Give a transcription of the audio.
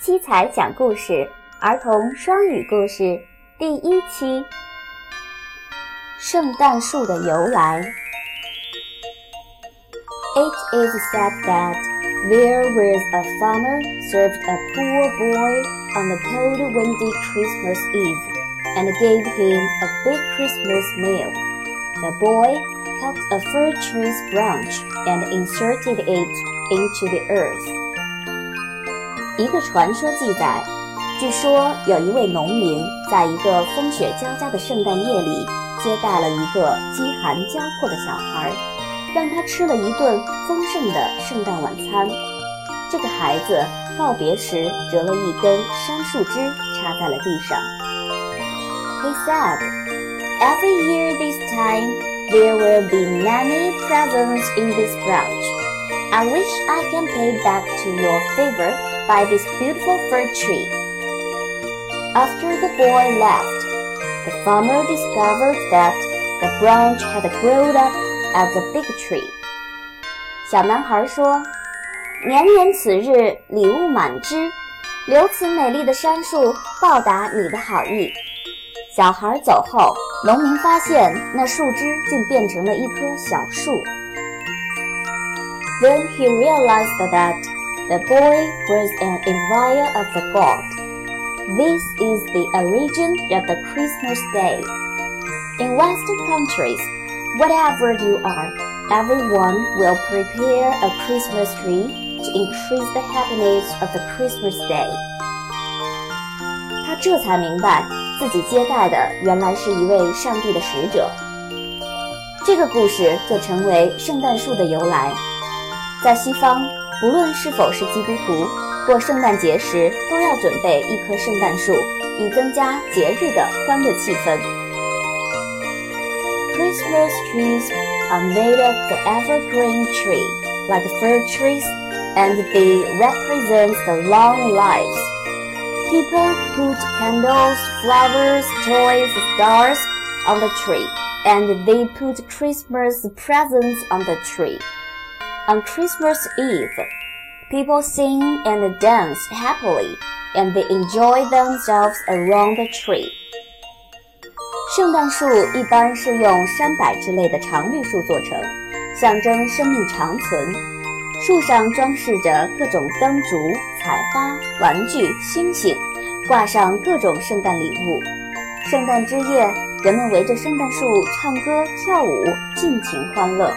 七彩讲故事儿童双语故事第一期：圣诞树的由来。It is said that there was a farmer served a poor boy on the cold, windy Christmas Eve and gave him a big Christmas meal. The boy cut a fir tree's branch and inserted it into the earth. 一个传说记载，据说有一位农民在一个风雪交加的圣诞夜里，接待了一个饥寒交迫的小孩，让他吃了一顿丰盛的圣诞晚餐。这个孩子告别时折了一根杉树枝，插在了地上。He said, "Every year this time, there will be many presents in this branch. I wish I can pay back to your favor." by this beautiful fir tree. After the boy left, the farmer discovered that the branch had grown up as a big tree. 小男孩说：“年年此日，礼物满枝，留此美丽的杉树报答你的好意。”小孩走后，农民发现那树枝竟变成了一棵小树。Then he realized that the boy was an envoy of the god. This is the origin of the Christmas day. In Western countries, whatever you are, everyone will prepare a Christmas tree to increase the happiness of the Christmas day. 他这才明白，自己接待的原来是一位上帝的使者。这个故事就成为圣诞树的由来。在西方， 不论是否是基督徒，过圣诞节时都要准备一棵圣诞树，以增加节日的欢乐气氛。Christmas trees are made of the evergreen tree, like fir trees, and they represent the long lives. People put candles, flowers, toys, stars on the tree, and they put Christmas presents on the tree. On Christmas Eve, people sing and dance happily, and they enjoy themselves around the tree. 圣诞树一般是用山柏之类的常绿树做成，象征生命长存。树上装饰着各种灯烛、彩花、玩具、星星，挂上各种圣诞礼物。圣诞之夜，人们围着圣诞树唱歌跳舞，尽情欢乐。